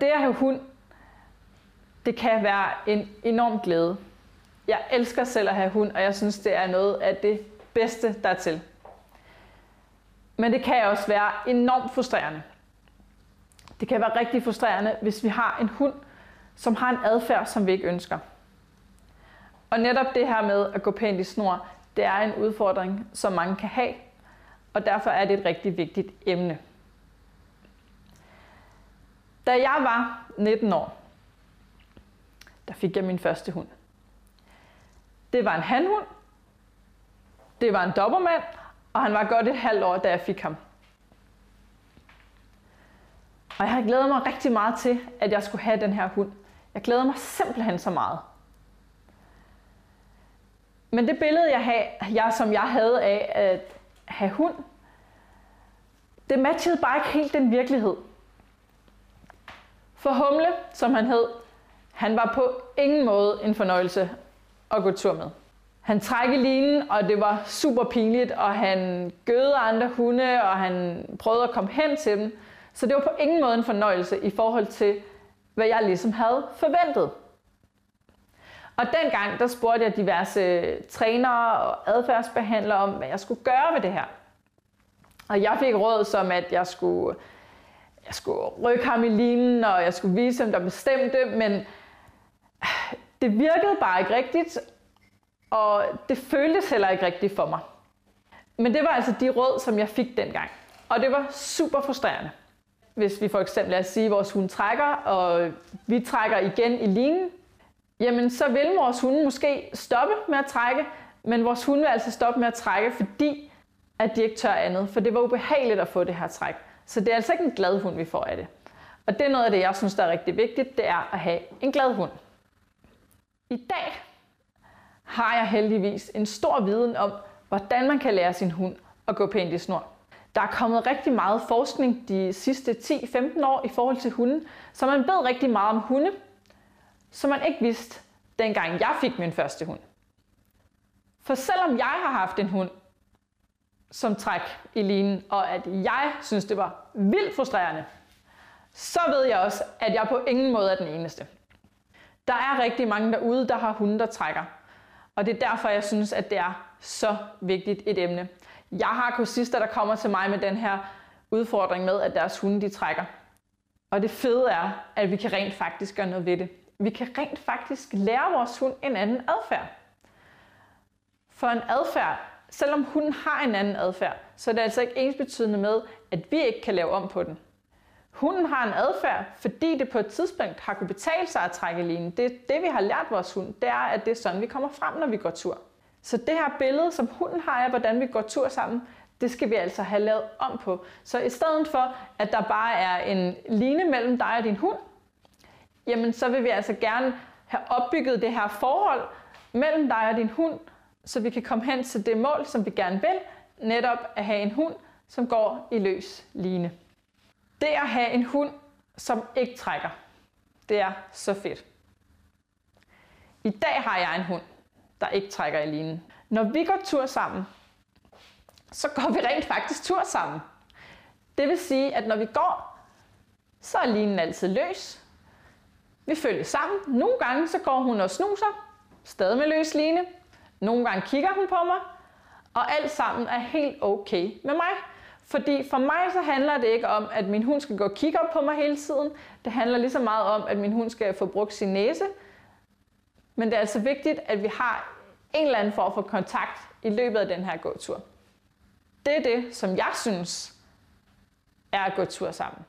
Det at have hund, det kan være en enorm glæde. Jeg elsker selv at have hund, og jeg synes, det er noget af det bedste, der er til. Men det kan også være enormt frustrerende. Det kan være rigtig frustrerende, hvis vi har en hund, som har en adfærd, som vi ikke ønsker. Og netop det her med at gå pænt i snor, det er en udfordring, som mange kan have, og derfor er det et rigtig vigtigt emne. Da jeg var 19 år, der fik jeg min første hund. Det var en hanhund. Det var en dobbermand, og han var godt et halvt år, da jeg fik ham. Og jeg har glædet mig rigtig meget til, at jeg skulle have den her hund. Jeg glæder mig simpelthen så meget. Men det billede, jeg, havde, jeg, som jeg havde af at have hund, det matchede bare ikke helt den virkelighed. For Humle, som han hed, han var på ingen måde en fornøjelse at gå tur med. Han træk i linen, og det var super pinligt, og han gøde andre hunde, og han prøvede at komme hen til dem. Så det var på ingen måde en fornøjelse i forhold til, hvad jeg ligesom havde forventet. Og dengang, der spurgte jeg diverse øh, trænere og adfærdsbehandlere om, hvad jeg skulle gøre ved det her. Og jeg fik råd som, at jeg skulle, jeg skulle rykke ham i linen, og jeg skulle vise ham, der bestemte, men øh, det virkede bare ikke rigtigt, og det føltes heller ikke rigtigt for mig. Men det var altså de råd, som jeg fik dengang. Og det var super frustrerende. Hvis vi for eksempel lad os sige, at vores hund trækker, og vi trækker igen i linen, jamen så vil vores hunde måske stoppe med at trække, men vores hunde vil altså stoppe med at trække, fordi at de ikke tør andet, for det var ubehageligt at få det her træk. Så det er altså ikke en glad hund, vi får af det. Og det er noget af det, jeg synes, der er rigtig vigtigt, det er at have en glad hund. I dag har jeg heldigvis en stor viden om, hvordan man kan lære sin hund at gå pænt i snor. Der er kommet rigtig meget forskning de sidste 10-15 år i forhold til hunden, så man ved rigtig meget om hunde, som man ikke vidste, dengang jeg fik min første hund. For selvom jeg har haft en hund, som træk i linen, og at jeg synes, det var vildt frustrerende, så ved jeg også, at jeg på ingen måde er den eneste. Der er rigtig mange derude, der har hunde, der trækker. Og det er derfor, jeg synes, at det er så vigtigt et emne. Jeg har kursister, der kommer til mig med den her udfordring med, at deres hunde de trækker. Og det fede er, at vi kan rent faktisk gøre noget ved det. Vi kan rent faktisk lære vores hund en anden adfærd. For en adfærd, selvom hunden har en anden adfærd, så er det altså ikke ensbetydende med, at vi ikke kan lave om på den. Hunden har en adfærd, fordi det på et tidspunkt har kunne betale sig at trække linen. Det, det vi har lært vores hund, det er, at det er sådan, vi kommer frem, når vi går tur. Så det her billede, som hunden har af, hvordan vi går tur sammen, det skal vi altså have lavet om på. Så i stedet for, at der bare er en line mellem dig og din hund, jamen så vil vi altså gerne have opbygget det her forhold mellem dig og din hund, så vi kan komme hen til det mål, som vi gerne vil, netop at have en hund, som går i løs line. Det at have en hund, som ikke trækker, det er så fedt. I dag har jeg en hund, der ikke trækker i linen. Når vi går tur sammen, så går vi rent faktisk tur sammen. Det vil sige, at når vi går, så er linen altid løs. Vi følger sammen. Nogle gange så går hun og snuser, stadig med løs line. Nogle gange kigger hun på mig, og alt sammen er helt okay med mig. Fordi for mig så handler det ikke om, at min hund skal gå og kigge op på mig hele tiden. Det handler lige så meget om, at min hund skal få brugt sin næse. Men det er altså vigtigt, at vi har en eller anden form for kontakt i løbet af den her gåtur. Det er det, som jeg synes er at gå tur sammen.